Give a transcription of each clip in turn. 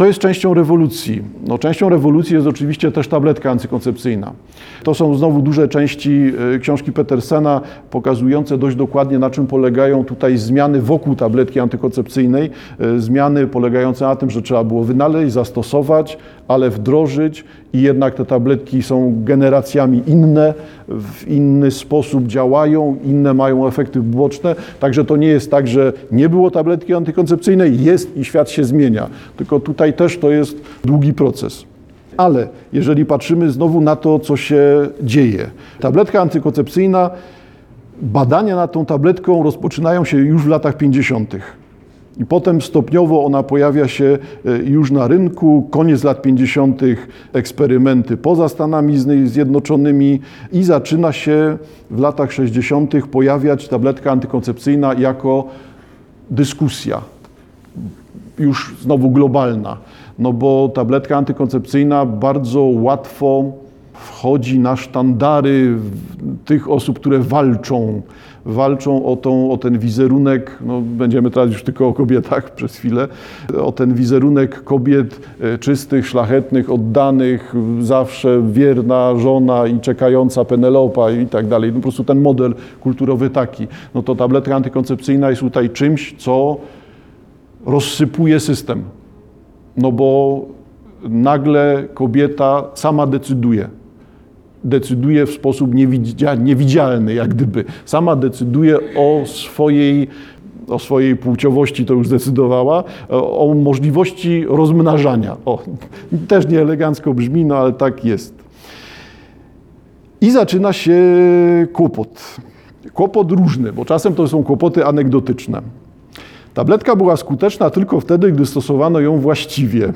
Co jest częścią rewolucji? No, częścią rewolucji jest oczywiście też tabletka antykoncepcyjna. To są znowu duże części y, książki Petersena, pokazujące dość dokładnie, na czym polegają tutaj zmiany wokół tabletki antykoncepcyjnej. Y, zmiany polegające na tym, że trzeba było wynaleźć, zastosować, ale wdrożyć i jednak te tabletki są generacjami inne, w inny sposób działają, inne mają efekty uboczne. Także to nie jest tak, że nie było tabletki antykoncepcyjnej, jest i świat się zmienia. Tylko tutaj też to jest długi proces. Ale jeżeli patrzymy znowu na to, co się dzieje, tabletka antykoncepcyjna, badania nad tą tabletką rozpoczynają się już w latach 50. I potem stopniowo ona pojawia się e, już na rynku. Koniec lat 50. eksperymenty poza Stanami Zjednoczonymi i zaczyna się w latach 60. pojawiać tabletka antykoncepcyjna jako dyskusja, już znowu globalna. No bo tabletka antykoncepcyjna bardzo łatwo wchodzi na sztandary tych osób, które walczą walczą o, tą, o ten wizerunek, no będziemy teraz już tylko o kobietach przez chwilę, o ten wizerunek kobiet e, czystych, szlachetnych, oddanych, zawsze wierna żona i czekająca Penelopa i tak dalej. No po prostu ten model kulturowy taki. No to tabletka antykoncepcyjna jest tutaj czymś, co rozsypuje system. No bo nagle kobieta sama decyduje decyduje w sposób niewidzialny, jak gdyby. Sama decyduje o swojej, o swojej płciowości, to już zdecydowała, o możliwości rozmnażania. O, też nieelegancko brzmi, no ale tak jest. I zaczyna się kłopot. Kłopot różny, bo czasem to są kłopoty anegdotyczne. Tabletka była skuteczna tylko wtedy, gdy stosowano ją właściwie.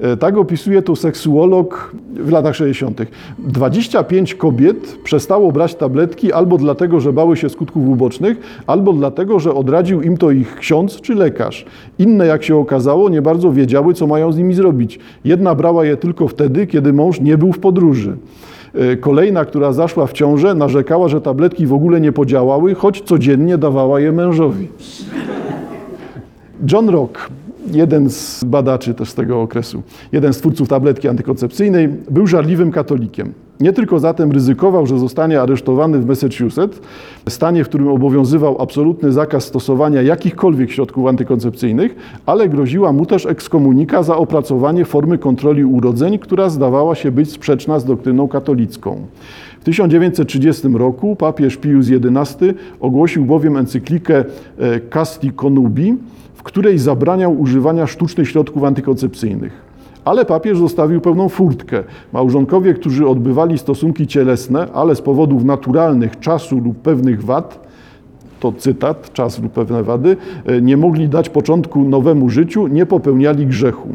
E, tak opisuje to seksuolog w latach 60. 25 kobiet przestało brać tabletki albo dlatego, że bały się skutków ubocznych, albo dlatego, że odradził im to ich ksiądz czy lekarz. Inne, jak się okazało, nie bardzo wiedziały, co mają z nimi zrobić. Jedna brała je tylko wtedy, kiedy mąż nie był w podróży. E, kolejna, która zaszła w ciążę, narzekała, że tabletki w ogóle nie podziałały, choć codziennie dawała je mężowi. John Rock jeden z badaczy też z tego okresu, jeden z twórców tabletki antykoncepcyjnej, był żarliwym katolikiem. Nie tylko zatem ryzykował, że zostanie aresztowany w Massachusetts, stanie, w którym obowiązywał absolutny zakaz stosowania jakichkolwiek środków antykoncepcyjnych, ale groziła mu też ekskomunika za opracowanie formy kontroli urodzeń, która zdawała się być sprzeczna z doktryną katolicką. W 1930 roku papież Pius XI ogłosił bowiem encyklikę e, Casti Conubi, w której zabraniał używania sztucznych środków antykoncepcyjnych. Ale papież zostawił pewną furtkę. Małżonkowie, którzy odbywali stosunki cielesne, ale z powodów naturalnych, czasu lub pewnych wad, to cytat, czas lub pewne wady, e, nie mogli dać początku nowemu życiu, nie popełniali grzechu.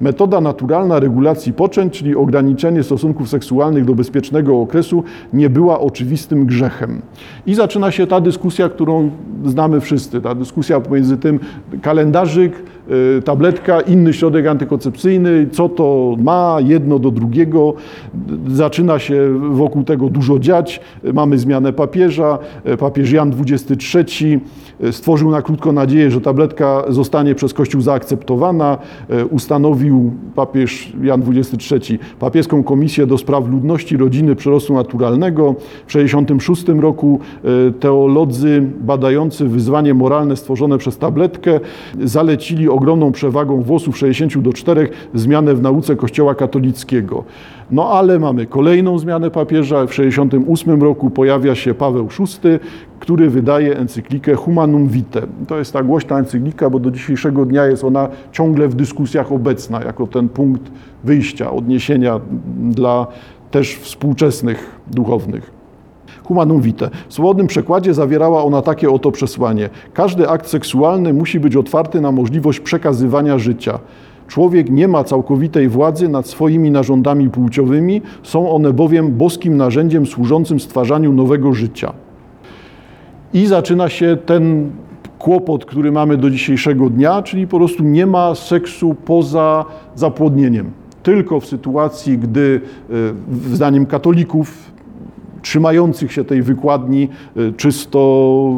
Metoda naturalna regulacji poczęć, czyli ograniczenie stosunków seksualnych do bezpiecznego okresu, nie była oczywistym grzechem. I zaczyna się ta dyskusja, którą znamy wszyscy, ta dyskusja pomiędzy tym kalendarzyk, tabletka, inny środek antykoncepcyjny, co to ma, jedno do drugiego. Zaczyna się wokół tego dużo dziać. Mamy zmianę papieża. Papież Jan XXIII stworzył na krótko nadzieję, że tabletka zostanie przez Kościół zaakceptowana. Ustanowił papież Jan XXIII papieską komisję do spraw ludności, rodziny, przyrostu naturalnego. W 1966 roku y, teolodzy badający wyzwanie moralne stworzone przez tabletkę zalecili ogromną przewagą głosów 60 do 4 zmianę w nauce Kościoła katolickiego. No ale mamy kolejną zmianę papieża. W 68 roku pojawia się Paweł VI, który wydaje encyklikę Humanum Vitae. To jest ta głośna encyklika, bo do dzisiejszego dnia jest ona ciągle w dyskusjach obecna, jako ten punkt wyjścia, odniesienia dla też współczesnych duchownych. Humanum Vitae. W swobodnym przekładzie zawierała ona takie oto przesłanie. Każdy akt seksualny musi być otwarty na możliwość przekazywania życia. Człowiek nie ma całkowitej władzy nad swoimi narządami płciowymi, są one bowiem boskim narzędziem służącym stwarzaniu nowego życia. I zaczyna się ten kłopot, który mamy do dzisiejszego dnia, czyli po prostu nie ma seksu poza zapłodnieniem. Tylko w sytuacji, gdy, e, zdaniem katolików, trzymających się tej wykładni czysto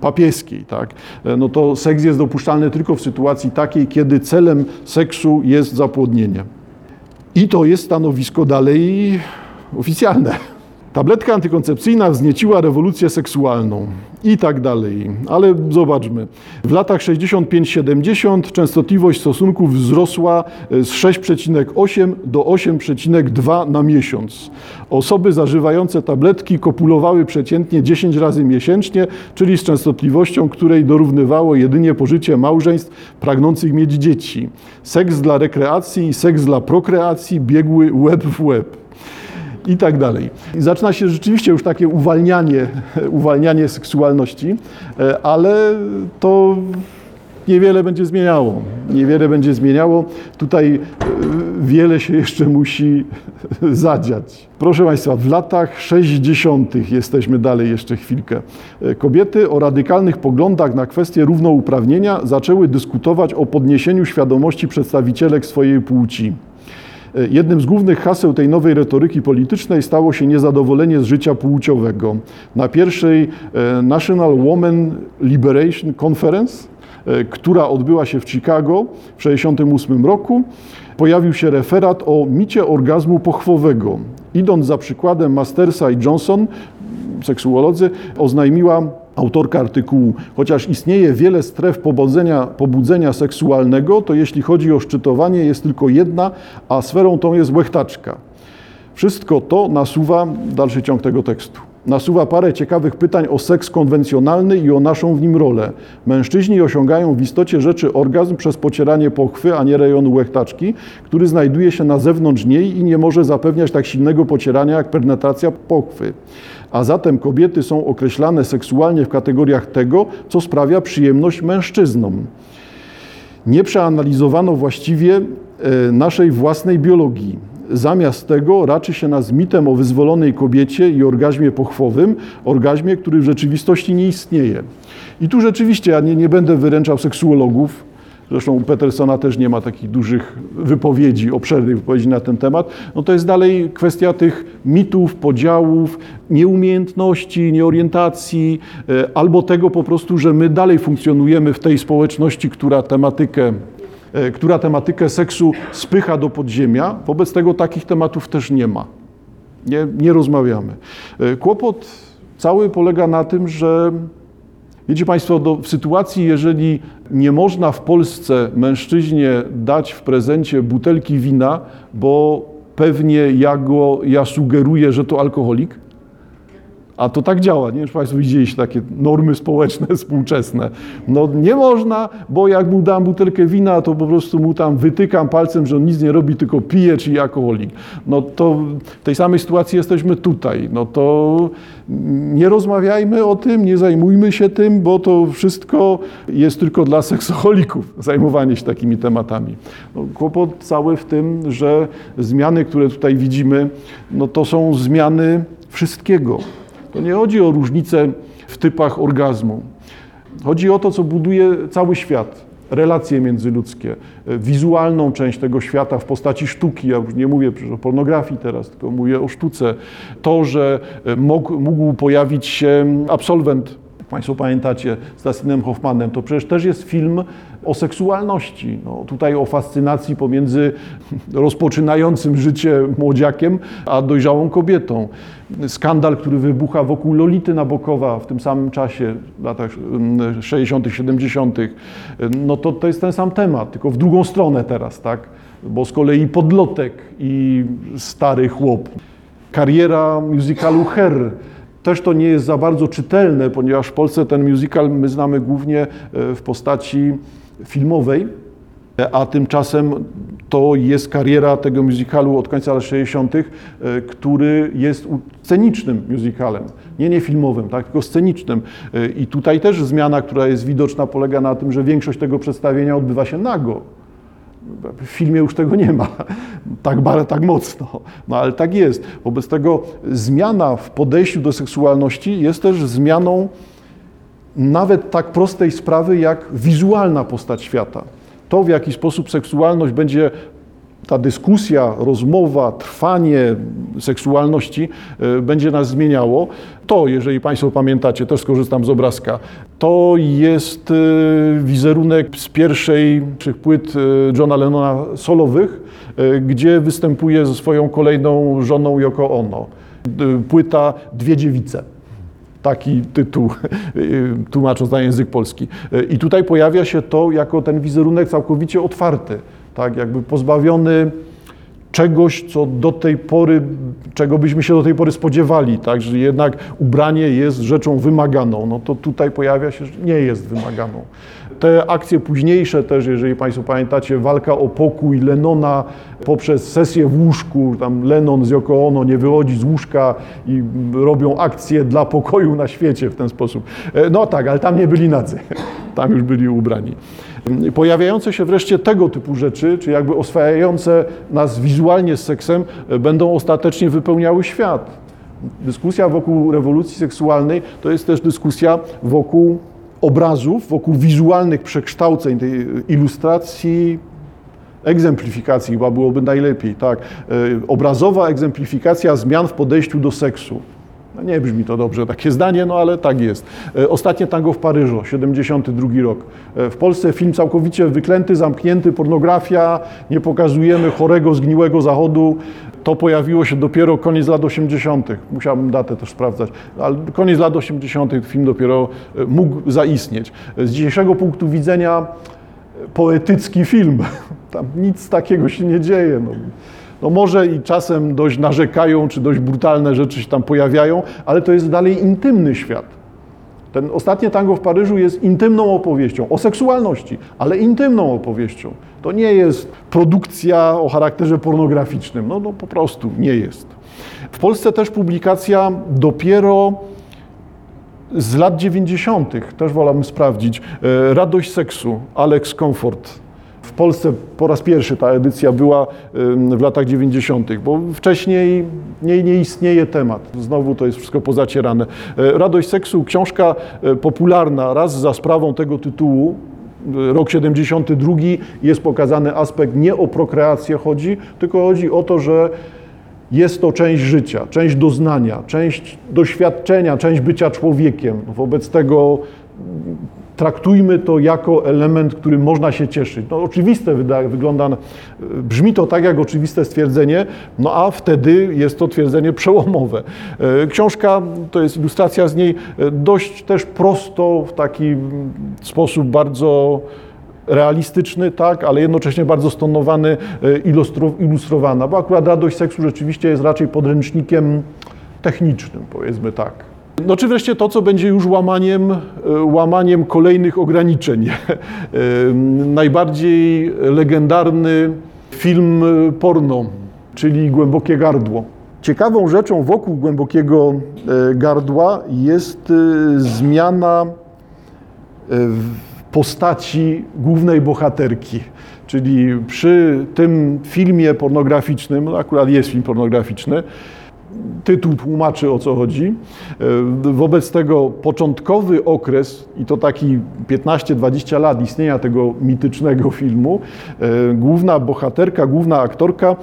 papieskiej, tak? no to seks jest dopuszczalny tylko w sytuacji takiej, kiedy celem seksu jest zapłodnienie. I to jest stanowisko dalej oficjalne. Tabletka antykoncepcyjna wznieciła rewolucję seksualną i tak dalej. Ale zobaczmy. W latach 65-70 częstotliwość stosunków wzrosła z 6,8 do 8,2 na miesiąc. Osoby zażywające tabletki kopulowały przeciętnie 10 razy miesięcznie, czyli z częstotliwością, której dorównywało jedynie pożycie małżeństw pragnących mieć dzieci. Seks dla rekreacji i seks dla prokreacji biegły łeb w łeb i tak dalej. I zaczyna się rzeczywiście już takie uwalnianie, uwalnianie seksualności, e, ale to niewiele będzie zmieniało. Niewiele będzie zmieniało. Tutaj e, wiele się jeszcze musi zadziać. Proszę Państwa, w latach 60. jesteśmy dalej jeszcze chwilkę. E, kobiety o radykalnych poglądach na kwestie równouprawnienia zaczęły dyskutować o podniesieniu świadomości przedstawicielek swojej płci. Jednym z głównych haseł tej nowej retoryki politycznej stało się niezadowolenie z życia płciowego. Na pierwszej e, National Women Liberation Conference, e, która odbyła się w Chicago w 1968 roku, pojawił się referat o micie orgazmu pochwowego. Idąc za przykładem Mastersa i Johnson, seksuolodzy, oznajmiła autorka artykułu, chociaż istnieje wiele stref pobudzenia, pobudzenia seksualnego, to jeśli chodzi o szczytowanie jest tylko jedna, a sferą tą jest łechtaczka. Wszystko to nasuwa, dalszy ciąg tego tekstu, nasuwa parę ciekawych pytań o seks konwencjonalny i o naszą w nim rolę. Mężczyźni osiągają w istocie rzeczy orgazm przez pocieranie pochwy, a nie rejonu łechtaczki, który znajduje się na zewnątrz niej i nie może zapewniać tak silnego pocierania jak penetracja pochwy a zatem kobiety są określane seksualnie w kategoriach tego, co sprawia przyjemność mężczyznom. Nie przeanalizowano właściwie e, naszej własnej biologii. Zamiast tego raczy się nas mitem o wyzwolonej kobiecie i orgazmie pochwowym, orgazmie, który w rzeczywistości nie istnieje. I tu rzeczywiście ja nie, nie będę wyręczał seksuologów, zresztą u Petersona też nie ma takich dużych wypowiedzi, obszernych wypowiedzi na ten temat, no to jest dalej kwestia tych mitów, podziałów, nieumiejętności, nieorientacji, e, albo tego po prostu, że my dalej funkcjonujemy w tej społeczności, która tematykę która tematykę seksu spycha do podziemia. Wobec tego takich tematów też nie ma. Nie, nie rozmawiamy. E, kłopot cały polega na tym, że Wiecie Państwo, do, w sytuacji, jeżeli nie można w Polsce mężczyźnie dać w prezencie butelki wina, bo pewnie ja, go, ja sugeruję, że to alkoholik, a to tak działa, nie wiem, czy Państwo widzieliście takie normy społeczne, współczesne. No nie można, bo jak mu dam butelkę wina, to po prostu mu tam wytykam palcem, że on nic nie robi, tylko pije, czyli alkoholik. No to w tej samej sytuacji jesteśmy tutaj. No to nie rozmawiajmy o tym, nie zajmujmy się tym, bo to wszystko jest tylko dla seksoholików, zajmowanie się takimi tematami. No, kłopot cały w tym, że zmiany, które tutaj widzimy, no to są zmiany wszystkiego. To nie chodzi o różnice w typach orgazmu. Chodzi o to, co buduje cały świat. Relacje międzyludzkie, wizualną część tego świata w postaci sztuki. Ja już nie mówię o pornografii teraz, tylko mówię o sztuce. To, że mógł, mógł pojawić się absolwent Państwo pamiętacie z Dustinem Hoffmanem, to przecież też jest film o seksualności. No, tutaj o fascynacji pomiędzy rozpoczynającym życie młodziakiem, a dojrzałą kobietą. Skandal, który wybucha wokół Lolity Nabokowa w tym samym czasie, w latach 60., 70., no to, to jest ten sam temat, tylko w drugą stronę teraz, tak? Bo z kolei podlotek i stary chłop. Kariera musicalu Her też to nie jest za bardzo czytelne, ponieważ w Polsce ten musical my znamy głównie e, w postaci filmowej, a tymczasem to jest kariera tego musicalu od końca lat 60., e, który jest scenicznym musicalem, nie niefilmowym, tak, tylko scenicznym. E, I tutaj też zmiana, która jest widoczna, polega na tym, że większość tego przedstawienia odbywa się nago. W filmie już tego nie ma tak, tak mocno, no ale tak jest. Wobec tego zmiana w podejściu do seksualności jest też zmianą nawet tak prostej sprawy jak wizualna postać świata. To, w jaki sposób seksualność będzie ta dyskusja, rozmowa, trwanie seksualności e, będzie nas zmieniało. To, jeżeli Państwo pamiętacie, też skorzystam z obrazka, to jest e, wizerunek z pierwszej tych płyt e, Johna Lennona solowych, gdzie występuje ze swoją kolejną żoną Yoko Ono. Płyta Dwie dziewice taki tytuł, tłumacząc na język polski. I tutaj pojawia się to jako ten wizerunek całkowicie otwarty tak, jakby pozbawiony czegoś, co do tej pory, czego byśmy się do tej pory spodziewali, tak, że jednak ubranie jest rzeczą wymaganą, no to tutaj pojawia się, że nie jest wymaganą. Te akcje późniejsze też, jeżeli Państwo pamiętacie, walka o pokój Lenona poprzez sesję w łóżku, tam Lenon z Yoko Ono nie wychodzi z łóżka i robią akcje dla pokoju na świecie w ten sposób. E, no tak, ale tam nie byli nacy, tam już byli ubrani. Pojawiające się wreszcie tego typu rzeczy, czy jakby oswajające nas wizualnie z seksem, e, będą ostatecznie wypełniały świat. Dyskusja wokół rewolucji seksualnej to jest też dyskusja wokół obrazów, wokół wizualnych przekształceń tej ilustracji, egzemplifikacji chyba byłoby najlepiej, tak. E, obrazowa egzemplifikacja zmian w podejściu do seksu. No nie brzmi to dobrze, takie zdanie, no ale tak jest. E, ostatnie tango w Paryżu, 72 rok. E, w Polsce film całkowicie wyklęty, zamknięty, pornografia, nie pokazujemy chorego, zgniłego zachodu. To pojawiło się dopiero koniec lat 80. Musiałbym datę też sprawdzać, ale koniec lat 80. film dopiero e, mógł zaistnieć. Z dzisiejszego punktu widzenia poetycki film. Tam nic takiego się nie dzieje. No no może i czasem dość narzekają, czy dość brutalne rzeczy się tam pojawiają, ale to jest dalej intymny świat. Ten ostatnie tango w Paryżu jest intymną opowieścią o seksualności, ale intymną opowieścią. To nie jest produkcja o charakterze pornograficznym. No, no po prostu nie jest. W Polsce też publikacja dopiero z lat 90., też wolałbym sprawdzić, e, Radość seksu, Alex Comfort w Polsce po raz pierwszy ta edycja była w latach 90., bo wcześniej nie, nie istnieje temat. Znowu to jest wszystko pozacierane. E, Radość seksu, książka e, popularna, raz za sprawą tego tytułu, e, rok 72 jest pokazany aspekt nie o prokreację chodzi, tylko chodzi o to, że jest to część życia, część doznania, część doświadczenia, część bycia człowiekiem. Wobec tego traktujmy to jako element, którym można się cieszyć. No, oczywiste wygląda, brzmi to tak jak oczywiste stwierdzenie, no a wtedy jest to twierdzenie przełomowe. E, książka, to jest ilustracja z niej, e, dość też prosto, w taki sposób bardzo realistyczny, tak, ale jednocześnie bardzo stonowany, e, ilustrowana, bo akurat radość seksu rzeczywiście jest raczej podręcznikiem technicznym, powiedzmy tak. No czy wreszcie to, co będzie już łamaniem, e, łamaniem kolejnych ograniczeń. E, najbardziej legendarny film porno, czyli Głębokie Gardło. Ciekawą rzeczą wokół Głębokiego e, Gardła jest zmiana postaci głównej bohaterki. Czyli przy tym filmie pornograficznym, no akurat jest film pornograficzny, tytuł tłumaczy o co chodzi. E, wobec tego początkowy okres, i to taki 15-20 lat istnienia tego mitycznego filmu, e, główna bohaterka, główna aktorka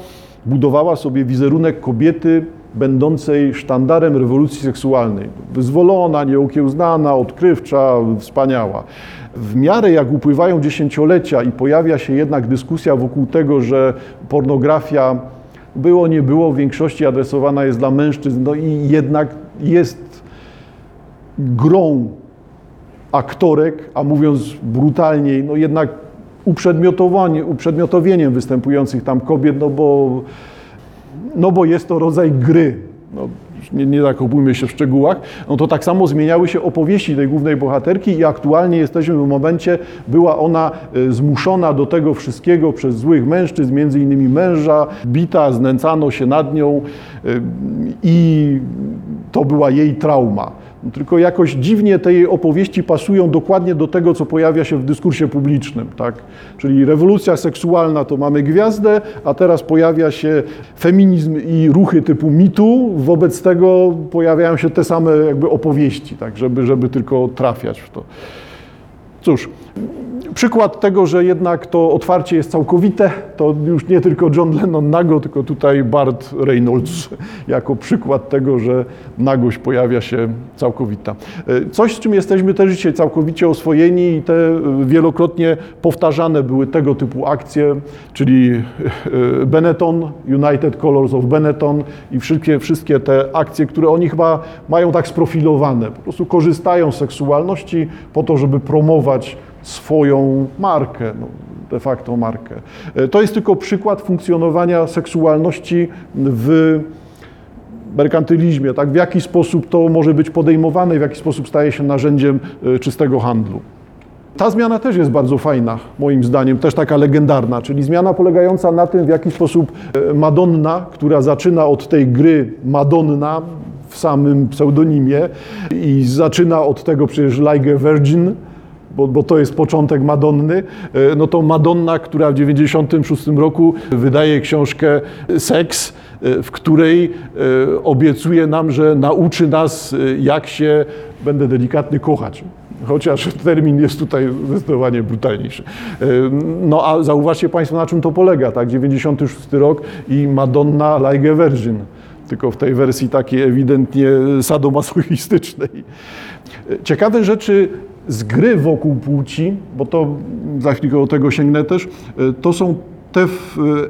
budowała sobie wizerunek kobiety będącej sztandarem rewolucji seksualnej. Wyzwolona, nieokiełznana, odkrywcza, wspaniała. W miarę jak upływają dziesięciolecia i pojawia się jednak dyskusja wokół tego, że pornografia było, nie było, w większości adresowana jest dla mężczyzn, no i jednak jest grą aktorek, a mówiąc brutalniej, no jednak uprzedmiotowanie, uprzedmiotowieniem występujących tam kobiet, no bo, no bo jest to rodzaj gry. No, nie, nie zakopujmy się w szczegółach, no to tak samo zmieniały się opowieści tej głównej bohaterki i aktualnie jesteśmy w momencie, była ona e, zmuszona do tego wszystkiego przez złych mężczyzn, między innymi męża, bita, znęcano się nad nią e, i to była jej trauma. Tylko jakoś dziwnie te jej opowieści pasują dokładnie do tego, co pojawia się w dyskursie publicznym. Tak? Czyli rewolucja seksualna to mamy gwiazdę, a teraz pojawia się feminizm i ruchy typu mitu. Wobec tego pojawiają się te same jakby opowieści, tak? żeby, żeby tylko trafiać w to. Cóż, Przykład tego, że jednak to otwarcie jest całkowite, to już nie tylko John Lennon nago, tylko tutaj Bart Reynolds jako przykład tego, że nagość pojawia się całkowita. Coś, z czym jesteśmy też dzisiaj całkowicie oswojeni i te wielokrotnie powtarzane były tego typu akcje, czyli Benetton, United Colors of Benetton i wszystkie, wszystkie te akcje, które oni chyba mają tak sprofilowane. Po prostu korzystają z seksualności po to, żeby promować swoją markę, no, de facto markę. To jest tylko przykład funkcjonowania seksualności w merkantylizmie, tak? w jaki sposób to może być podejmowane, w jaki sposób staje się narzędziem czystego handlu. Ta zmiana też jest bardzo fajna, moim zdaniem, też taka legendarna, czyli zmiana polegająca na tym, w jaki sposób Madonna, która zaczyna od tej gry Madonna w samym pseudonimie i zaczyna od tego przecież Like a Virgin, bo, bo, to jest początek Madonny, no to Madonna, która w 96 roku wydaje książkę Seks, w której obiecuje nam, że nauczy nas, jak się, będę delikatny, kochać. Chociaż termin jest tutaj zdecydowanie brutalniejszy. No a zauważcie Państwo, na czym to polega, tak? 96 rok i Madonna like a Virgin tylko w tej wersji takiej ewidentnie sadomasochistycznej. Ciekawe rzeczy z gry wokół płci, bo to za chwilkę do tego sięgnę też, to są te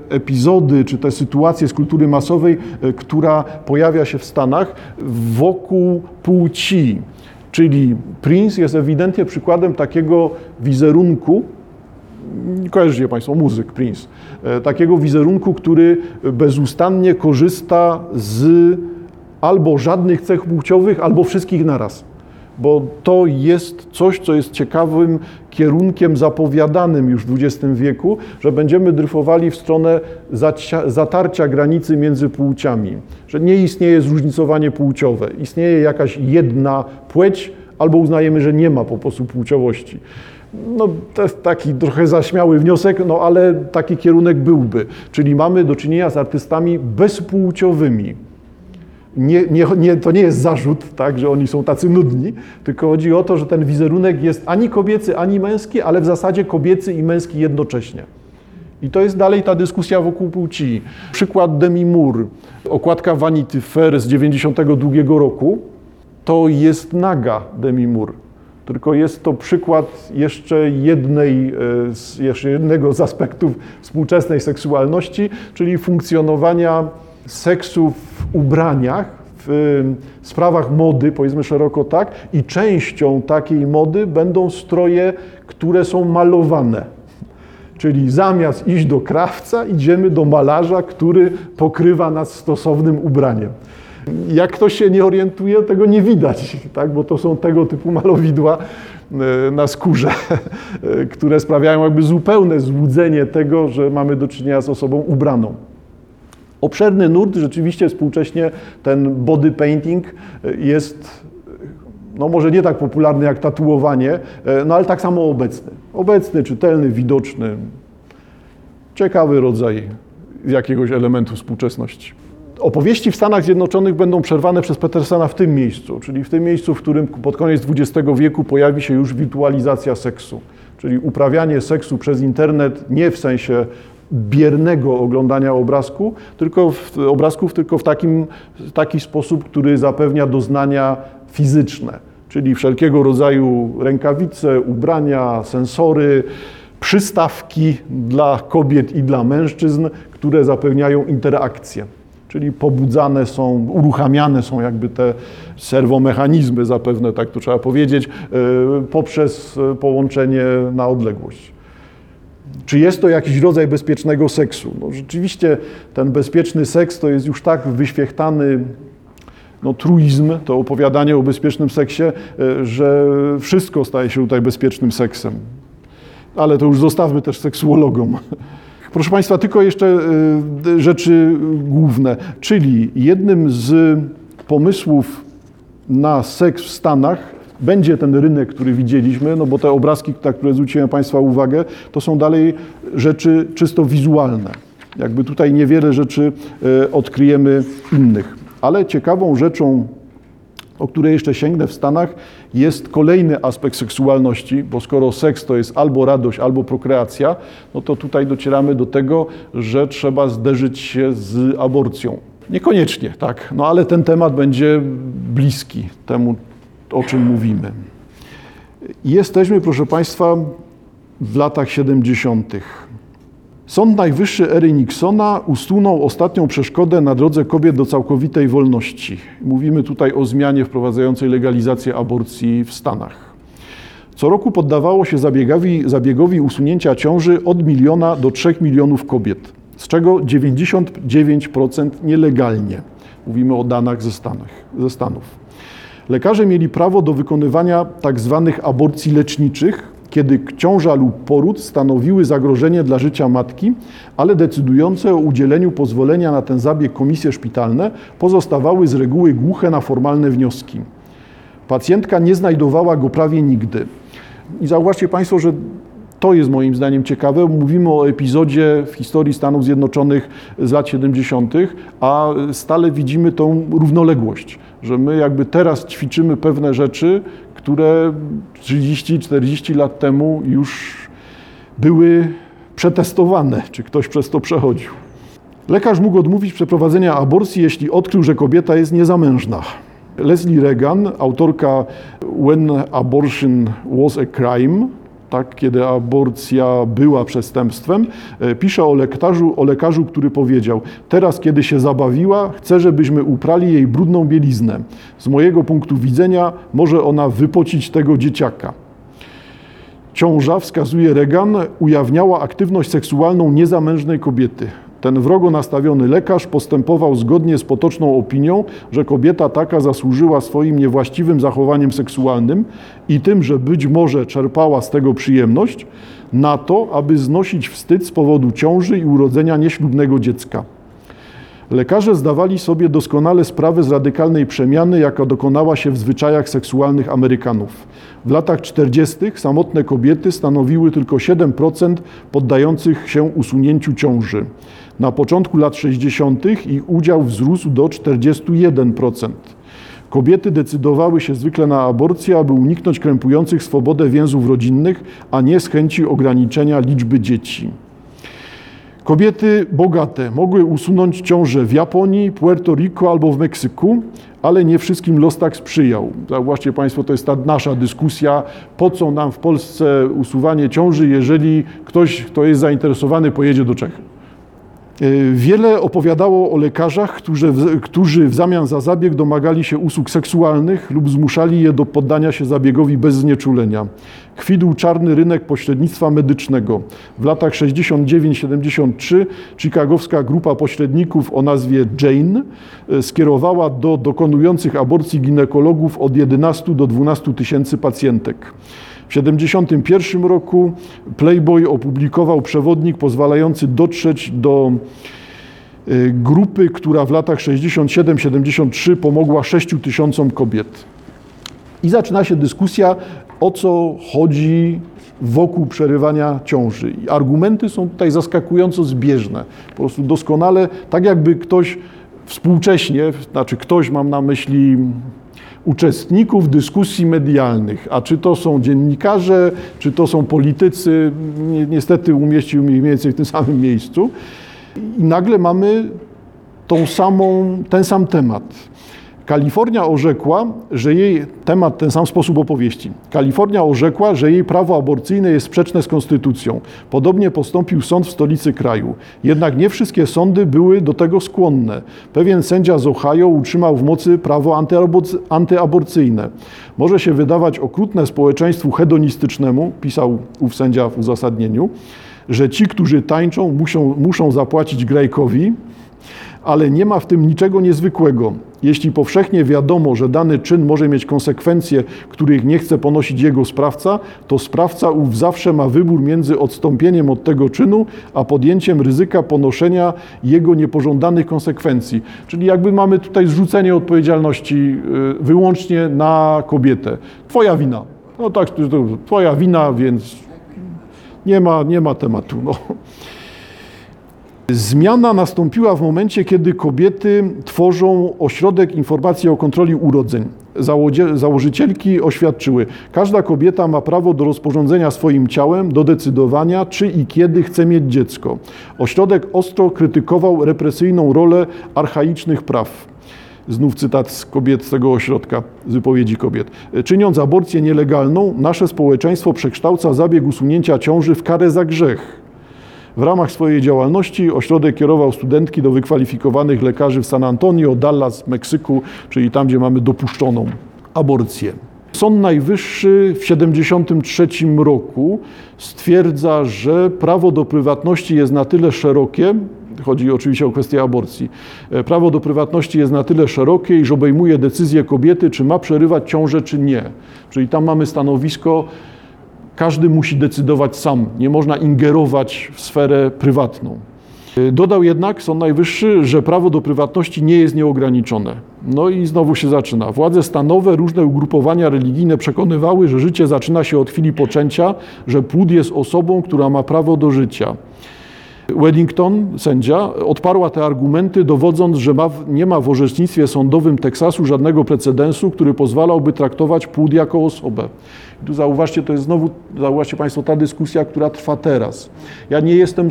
epizody czy te sytuacje z kultury masowej, która pojawia się w Stanach wokół płci. Czyli Prince jest ewidentnie przykładem takiego wizerunku, kojarzycie Państwo, muzyk Prince, takiego wizerunku, który bezustannie korzysta z albo żadnych cech płciowych, albo wszystkich naraz bo to jest coś, co jest ciekawym kierunkiem zapowiadanym już w XX wieku, że będziemy dryfowali w stronę zatarcia granicy między płciami, że nie istnieje zróżnicowanie płciowe, istnieje jakaś jedna płeć, albo uznajemy, że nie ma po prostu płciowości. No, to jest taki trochę zaśmiały wniosek, no ale taki kierunek byłby. Czyli mamy do czynienia z artystami bezpłciowymi nie, nie, nie, to nie jest zarzut, tak, że oni są tacy nudni, tylko chodzi o to, że ten wizerunek jest ani kobiecy, ani męski, ale w zasadzie kobiecy i męski jednocześnie. I to jest dalej ta dyskusja wokół płci. Przykład Demi Moore, okładka Vanity Fair z 92 roku, to jest naga Demi Moore. Tylko jest to przykład jeszcze jednej, e, jeszcze jednego z aspektów współczesnej seksualności, czyli funkcjonowania seksu w ubraniach, w sprawach mody, powiedzmy szeroko tak, i częścią takiej mody będą stroje, które są malowane. Czyli zamiast iść do krawca, idziemy do malarza, który pokrywa nas stosownym ubraniem. Jak ktoś się nie orientuje, tego nie widać, tak? bo to są tego typu malowidła e, na skórze, e, które sprawiają jakby zupełne złudzenie tego, że mamy do czynienia z osobą ubraną. Obszerny nurt, rzeczywiście współcześnie ten body painting jest no może nie tak popularny jak tatuowanie, no ale tak samo obecny. Obecny, czytelny, widoczny. Ciekawy rodzaj jakiegoś elementu współczesności. Opowieści w Stanach Zjednoczonych będą przerwane przez Petersena w tym miejscu, czyli w tym miejscu, w którym pod koniec XX wieku pojawi się już wirtualizacja seksu, czyli uprawianie seksu przez internet nie w sensie biernego oglądania obrazku, tylko w, obrazków, tylko w takim, taki sposób, który zapewnia doznania fizyczne, czyli wszelkiego rodzaju rękawice, ubrania, sensory, przystawki dla kobiet i dla mężczyzn, które zapewniają interakcję. Czyli pobudzane są, uruchamiane są jakby te serwomechanizmy, zapewne tak to trzeba powiedzieć, e, poprzez połączenie na odległość. Czy jest to jakiś rodzaj bezpiecznego seksu? No, rzeczywiście ten bezpieczny seks to jest już tak wyświechtany no, truizm, to opowiadanie o bezpiecznym seksie, e, że wszystko staje się tutaj bezpiecznym seksem. Ale to już zostawmy też seksuologom. Proszę Państwa, tylko jeszcze e, rzeczy główne. Czyli jednym z pomysłów na seks w Stanach będzie ten rynek, który widzieliśmy, no bo te obrazki, na które zwróciłem Państwa uwagę, to są dalej rzeczy czysto wizualne. Jakby tutaj niewiele rzeczy e, odkryjemy innych. Ale ciekawą rzeczą, o które jeszcze sięgnę w Stanach, jest kolejny aspekt seksualności, bo skoro seks to jest albo radość, albo prokreacja, no to tutaj docieramy do tego, że trzeba zderzyć się z aborcją. Niekoniecznie, tak, no ale ten temat będzie bliski temu, o czym mówimy. Jesteśmy, proszę Państwa, w latach 70. Sąd Najwyższy ery Nixona usunął ostatnią przeszkodę na drodze kobiet do całkowitej wolności. Mówimy tutaj o zmianie wprowadzającej legalizację aborcji w Stanach. Co roku poddawało się zabiegowi, zabiegowi usunięcia ciąży od miliona do 3 milionów kobiet, z czego 99% nielegalnie. Mówimy o danach ze, Stanach, ze Stanów. Lekarze mieli prawo do wykonywania tak zwanych aborcji leczniczych, kiedy ciąża lub poród stanowiły zagrożenie dla życia matki, ale decydujące o udzieleniu pozwolenia na ten zabieg komisje szpitalne pozostawały z reguły głuche na formalne wnioski. Pacjentka nie znajdowała go prawie nigdy. I zauważcie Państwo, że to jest moim zdaniem ciekawe. Mówimy o epizodzie w historii Stanów Zjednoczonych z lat 70., a stale widzimy tą równoległość, że my jakby teraz ćwiczymy pewne rzeczy, które 30-40 lat temu już były przetestowane, czy ktoś przez to przechodził. Lekarz mógł odmówić przeprowadzenia aborcji, jeśli odkrył, że kobieta jest niezamężna. Leslie Reagan, autorka When Abortion Was a Crime, tak, kiedy aborcja była przestępstwem, e, pisze o lekarzu, o lekarzu, który powiedział: Teraz, kiedy się zabawiła, chcę, żebyśmy uprali jej brudną bieliznę. Z mojego punktu widzenia może ona wypocić tego dzieciaka. Ciąża, wskazuje Regan, ujawniała aktywność seksualną niezamężnej kobiety. Ten wrogo nastawiony lekarz postępował zgodnie z potoczną opinią, że kobieta taka zasłużyła swoim niewłaściwym zachowaniem seksualnym i tym, że być może czerpała z tego przyjemność, na to, aby znosić wstyd z powodu ciąży i urodzenia nieślubnego dziecka. Lekarze zdawali sobie doskonale sprawę z radykalnej przemiany, jaka dokonała się w zwyczajach seksualnych Amerykanów. W latach 40. samotne kobiety stanowiły tylko 7% poddających się usunięciu ciąży. Na początku lat 60. ich udział wzrósł do 41%. Kobiety decydowały się zwykle na aborcję, aby uniknąć krępujących swobodę więzów rodzinnych, a nie z chęci ograniczenia liczby dzieci. Kobiety bogate mogły usunąć ciążę w Japonii, Puerto Rico albo w Meksyku, ale nie wszystkim los tak sprzyjał. Zauważcie Państwo, to jest ta nasza dyskusja, po co nam w Polsce usuwanie ciąży, jeżeli ktoś, kto jest zainteresowany, pojedzie do Czech. E, wiele opowiadało o lekarzach, którzy, którzy w zamian za zabieg domagali się usług seksualnych lub zmuszali je do poddania się zabiegowi bez znieczulenia. Kwidł czarny rynek pośrednictwa medycznego. W latach 69-73 chicagowska grupa pośredników o nazwie Jane e, skierowała do dokonujących aborcji ginekologów od 11 do 12 tysięcy pacjentek. W 1971 roku Playboy opublikował przewodnik pozwalający dotrzeć do y, grupy, która w latach 67-73 pomogła 6 tysiącom kobiet. I zaczyna się dyskusja, o co chodzi wokół przerywania ciąży. I argumenty są tutaj zaskakująco zbieżne. Po prostu doskonale, tak jakby ktoś współcześnie, znaczy ktoś mam na myśli uczestników dyskusji medialnych, a czy to są dziennikarze, czy to są politycy, niestety umieścił mnie mniej więcej w tym samym miejscu. I nagle mamy tą samą, ten sam temat. Kalifornia orzekła, że jej temat, ten sam sposób opowieści. Kalifornia orzekła, że jej prawo aborcyjne jest sprzeczne z konstytucją. Podobnie postąpił sąd w stolicy kraju. Jednak nie wszystkie sądy były do tego skłonne. Pewien sędzia z Ohio utrzymał w mocy prawo antyaborcyjne. Może się wydawać okrutne społeczeństwu hedonistycznemu, pisał ów sędzia w uzasadnieniu, że ci, którzy tańczą, muszą, muszą zapłacić grajkowi, ale nie ma w tym niczego niezwykłego. Jeśli powszechnie wiadomo, że dany czyn może mieć konsekwencje, których nie chce ponosić jego sprawca, to sprawca ów zawsze ma wybór między odstąpieniem od tego czynu, a podjęciem ryzyka ponoszenia jego niepożądanych konsekwencji. Czyli jakby mamy tutaj zrzucenie odpowiedzialności y, wyłącznie na kobietę. Twoja wina. No tak, twoja wina, więc nie ma, nie ma tematu. No. Zmiana nastąpiła w momencie, kiedy kobiety tworzą ośrodek informacji o kontroli urodzeń. Założycielki oświadczyły, każda kobieta ma prawo do rozporządzenia swoim ciałem, do decydowania, czy i kiedy chce mieć dziecko. Ośrodek ostro krytykował represyjną rolę archaicznych praw. Znów cytat z kobiet z tego ośrodka, z wypowiedzi kobiet. Czyniąc aborcję nielegalną, nasze społeczeństwo przekształca zabieg usunięcia ciąży w karę za grzech. W ramach swojej działalności ośrodek kierował studentki do wykwalifikowanych lekarzy w San Antonio, Dallas, Meksyku, czyli tam, gdzie mamy dopuszczoną aborcję. Sąd Najwyższy w 1973 roku stwierdza, że prawo do prywatności jest na tyle szerokie, chodzi oczywiście o kwestię aborcji, e, prawo do prywatności jest na tyle szerokie, iż obejmuje decyzję kobiety, czy ma przerywać ciążę, czy nie. Czyli tam mamy stanowisko, każdy musi decydować sam, nie można ingerować w sferę prywatną. Dodał jednak Sąd Najwyższy, że prawo do prywatności nie jest nieograniczone. No i znowu się zaczyna. Władze stanowe, różne ugrupowania religijne przekonywały, że życie zaczyna się od chwili poczęcia, że płód jest osobą, która ma prawo do życia. Weddington, sędzia, odparła te argumenty, dowodząc, że ma, nie ma w orzecznictwie sądowym Teksasu żadnego precedensu, który pozwalałby traktować płód jako osobę. Zauważcie, to jest znowu, zauważcie Państwo, ta dyskusja, która trwa teraz. Ja nie jestem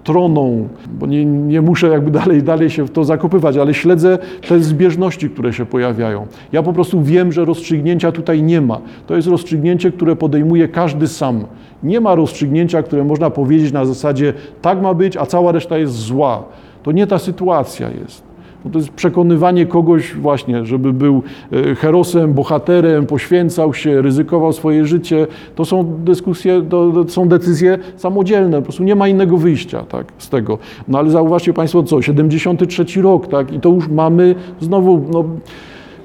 stroną, bo nie, nie muszę jakby dalej, dalej się w to zakopywać, ale śledzę te zbieżności, które się pojawiają. Ja po prostu wiem, że rozstrzygnięcia tutaj nie ma. To jest rozstrzygnięcie, które podejmuje każdy sam. Nie ma rozstrzygnięcia, które można powiedzieć na zasadzie tak ma być, a cała reszta jest zła. To nie ta sytuacja jest. Bo to jest przekonywanie kogoś właśnie, żeby był e, herosem, bohaterem, poświęcał się, ryzykował swoje życie. To są dyskusje, to, są decyzje samodzielne, po prostu nie ma innego wyjścia tak, z tego. No ale zauważcie Państwo co, 73 rok, tak, i to już mamy znowu, no,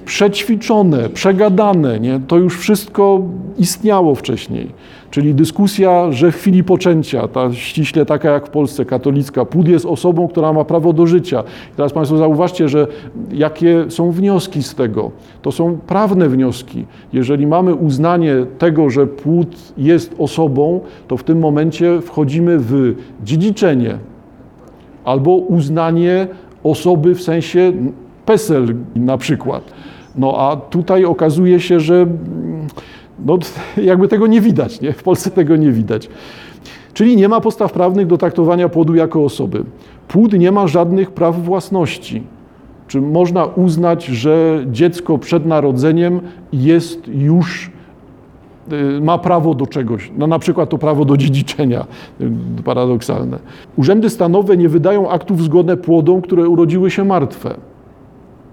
przećwiczone, przegadane, nie? to już wszystko istniało wcześniej. Czyli dyskusja, że w chwili poczęcia, ta ściśle taka jak w Polsce, katolicka, płód jest osobą, która ma prawo do życia. I teraz Państwo zauważcie, że jakie są wnioski z tego. To są prawne wnioski. Jeżeli mamy uznanie tego, że płód jest osobą, to w tym momencie wchodzimy w dziedziczenie albo uznanie osoby w sensie PESEL na przykład. No a tutaj okazuje się, że no, jakby tego nie widać, nie? w Polsce tego nie widać. Czyli nie ma podstaw prawnych do traktowania płodu jako osoby. Płód nie ma żadnych praw własności. Czy można uznać, że dziecko przed narodzeniem jest już, y, ma prawo do czegoś, no na przykład to prawo do dziedziczenia, y, paradoksalne. Urzędy stanowe nie wydają aktów zgodne płodom, które urodziły się martwe.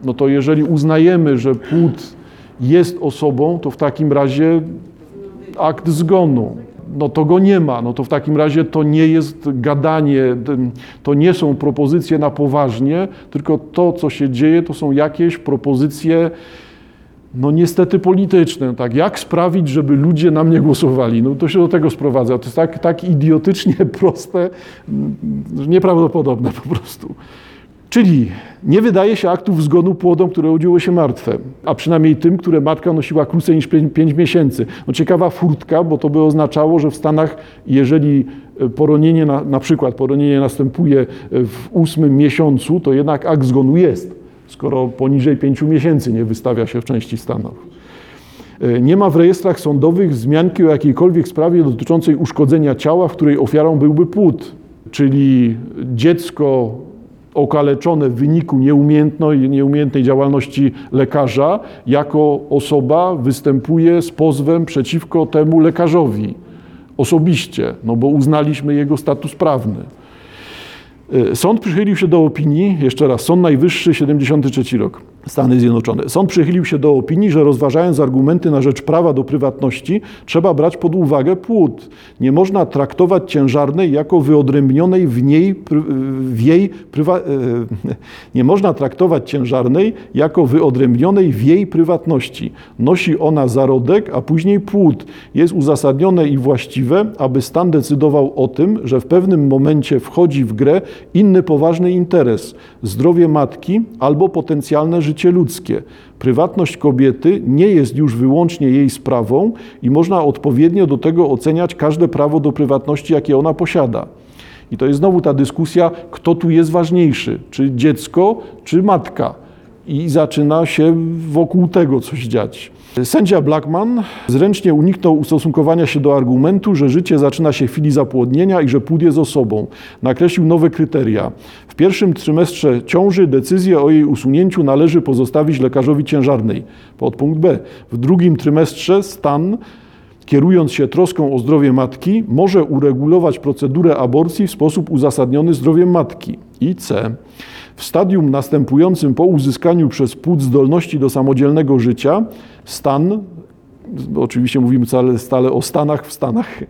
No to jeżeli uznajemy, że płód jest osobą, to w takim razie akt zgonu. No to go nie ma, no to w takim razie to nie jest gadanie, to nie są propozycje na poważnie, tylko to, co się dzieje, to są jakieś propozycje, no niestety polityczne. Tak? Jak sprawić, żeby ludzie na mnie głosowali? No to się do tego sprowadza. To jest tak, tak idiotycznie proste, nieprawdopodobne po prostu. Czyli nie wydaje się aktów zgonu płodom, które urodziły się martwe, a przynajmniej tym, które matka nosiła krócej niż 5 miesięcy. No ciekawa furtka, bo to by oznaczało, że w Stanach, jeżeli poronienie, na, na przykład poronienie następuje w ósmym miesiącu, to jednak akt zgonu jest, skoro poniżej 5 miesięcy nie wystawia się w części Stanów. Nie ma w rejestrach sądowych wzmianki o jakiejkolwiek sprawie dotyczącej uszkodzenia ciała, w której ofiarą byłby płód, czyli dziecko okaleczone w wyniku nieumiejętnej działalności lekarza, jako osoba występuje z pozwem przeciwko temu lekarzowi osobiście, no bo uznaliśmy jego status prawny. Sąd przychylił się do opinii, jeszcze raz, Sąd Najwyższy, 73 rok, Stany Zjednoczone. Sąd przychylił się do opinii, że rozważając argumenty na rzecz prawa do prywatności, trzeba brać pod uwagę płód. Nie można traktować ciężarnej jako wyodrębnionej w niej, w jej prywa... nie można traktować ciężarnej jako wyodrębnionej w jej prywatności. Nosi ona zarodek, a później płód. Jest uzasadnione i właściwe, aby stan decydował o tym, że w pewnym momencie wchodzi w grę inny poważny interes zdrowie matki albo potencjalne życie ludzkie. Prywatność kobiety nie jest już wyłącznie jej sprawą i można odpowiednio do tego oceniać każde prawo do prywatności, jakie ona posiada. I to jest znowu ta dyskusja, kto tu jest ważniejszy, czy dziecko, czy matka. I zaczyna się wokół tego coś dziać. Sędzia Blackman zręcznie uniknął ustosunkowania się do argumentu, że życie zaczyna się w chwili zapłodnienia i że płód jest osobą. Nakreślił nowe kryteria. W pierwszym trymestrze ciąży decyzję o jej usunięciu należy pozostawić lekarzowi ciężarnej. Podpunkt B. W drugim trymestrze stan kierując się troską o zdrowie matki, może uregulować procedurę aborcji w sposób uzasadniony zdrowiem matki. I C. W stadium następującym po uzyskaniu przez płód zdolności do samodzielnego życia, stan, oczywiście mówimy stale, stale o stanach w Stanach,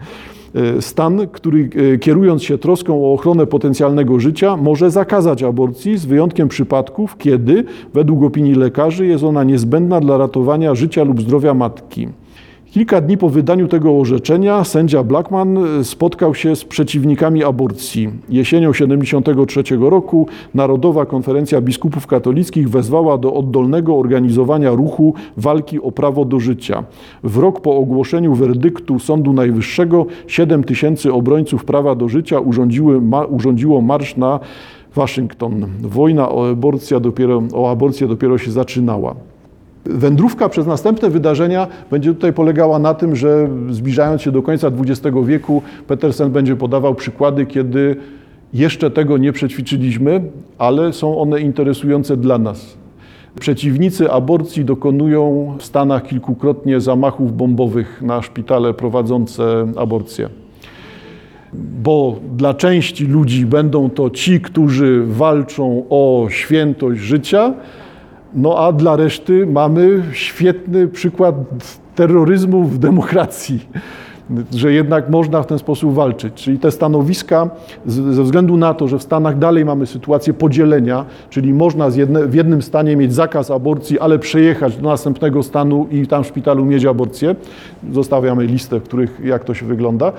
e, stan, który e, kierując się troską o ochronę potencjalnego życia, może zakazać aborcji z wyjątkiem przypadków, kiedy według opinii lekarzy jest ona niezbędna dla ratowania życia lub zdrowia matki. Kilka dni po wydaniu tego orzeczenia sędzia Blackman spotkał się z przeciwnikami aborcji. Jesienią 1973 roku Narodowa Konferencja Biskupów Katolickich wezwała do oddolnego organizowania ruchu walki o prawo do życia. W rok po ogłoszeniu werdyktu Sądu Najwyższego 7 tysięcy obrońców prawa do życia urządziły, ma, urządziło marsz na Waszyngton. Wojna o, aborcję dopiero, o aborcję dopiero się zaczynała. Wędrówka przez następne wydarzenia będzie tutaj polegała na tym, że zbliżając się do końca XX wieku, Petersen będzie podawał przykłady, kiedy jeszcze tego nie przećwiczyliśmy, ale są one interesujące dla nas. Przeciwnicy aborcji dokonują w Stanach kilkukrotnie zamachów bombowych na szpitale prowadzące aborcję. Bo dla części ludzi będą to ci, którzy walczą o świętość życia, no a dla reszty mamy świetny przykład terroryzmu w demokracji, że jednak można w ten sposób walczyć. Czyli te stanowiska, ze względu na to, że w Stanach dalej mamy sytuację podzielenia, czyli można jedne, w jednym stanie mieć zakaz aborcji, ale przejechać do następnego stanu i tam w szpitalu mieć aborcję, zostawiamy listę, w których jak to się wygląda,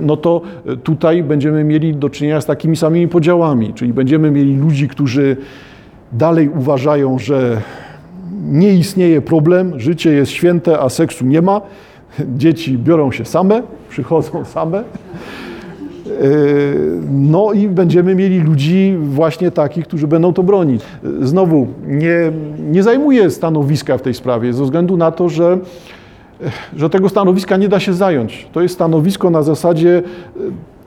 no to tutaj będziemy mieli do czynienia z takimi samymi podziałami, czyli będziemy mieli ludzi, którzy dalej uważają, że nie istnieje problem, życie jest święte, a seksu nie ma. Dzieci biorą się same, przychodzą same. No i będziemy mieli ludzi właśnie takich, którzy będą to bronić. Znowu, nie, nie zajmuję stanowiska w tej sprawie ze względu na to, że, że tego stanowiska nie da się zająć. To jest stanowisko na zasadzie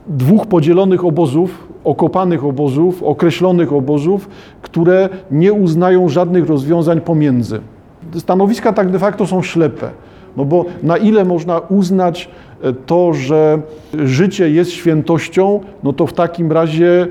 dwóch podzielonych obozów, okopanych obozów, określonych obozów, które nie uznają żadnych rozwiązań pomiędzy. Stanowiska tak de facto są ślepe. No bo na ile można uznać to, że życie jest świętością, no to w takim razie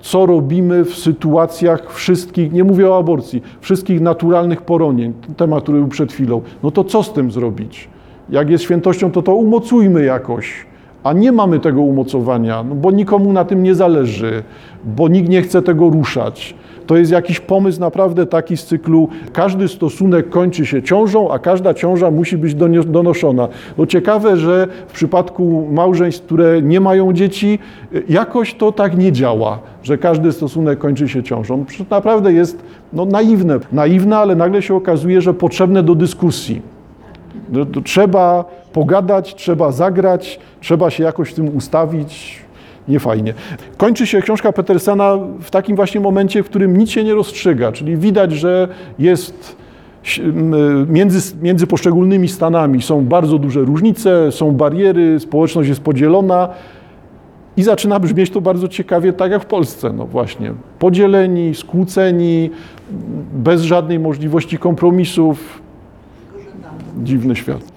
co robimy w sytuacjach wszystkich, nie mówię o aborcji, wszystkich naturalnych poronień, temat, który był przed chwilą, no to co z tym zrobić? Jak jest świętością, to to umocujmy jakoś a nie mamy tego umocowania, no bo nikomu na tym nie zależy, bo nikt nie chce tego ruszać. To jest jakiś pomysł naprawdę taki z cyklu, każdy stosunek kończy się ciążą, a każda ciąża musi być donoszona. No ciekawe, że w przypadku małżeństw, które nie mają dzieci, jakoś to tak nie działa, że każdy stosunek kończy się ciążą. Naprawdę jest no, naiwne. Naiwne, ale nagle się okazuje, że potrzebne do dyskusji. Trzeba pogadać, trzeba zagrać, trzeba się jakoś w tym ustawić. Niefajnie. Kończy się książka Petersena w takim właśnie momencie, w którym nic się nie rozstrzyga, czyli widać, że jest między, między poszczególnymi stanami są bardzo duże różnice, są bariery, społeczność jest podzielona i zaczyna brzmieć to bardzo ciekawie, tak jak w Polsce. No właśnie, podzieleni, skłóceni, bez żadnej możliwości kompromisów. Dziwny świat.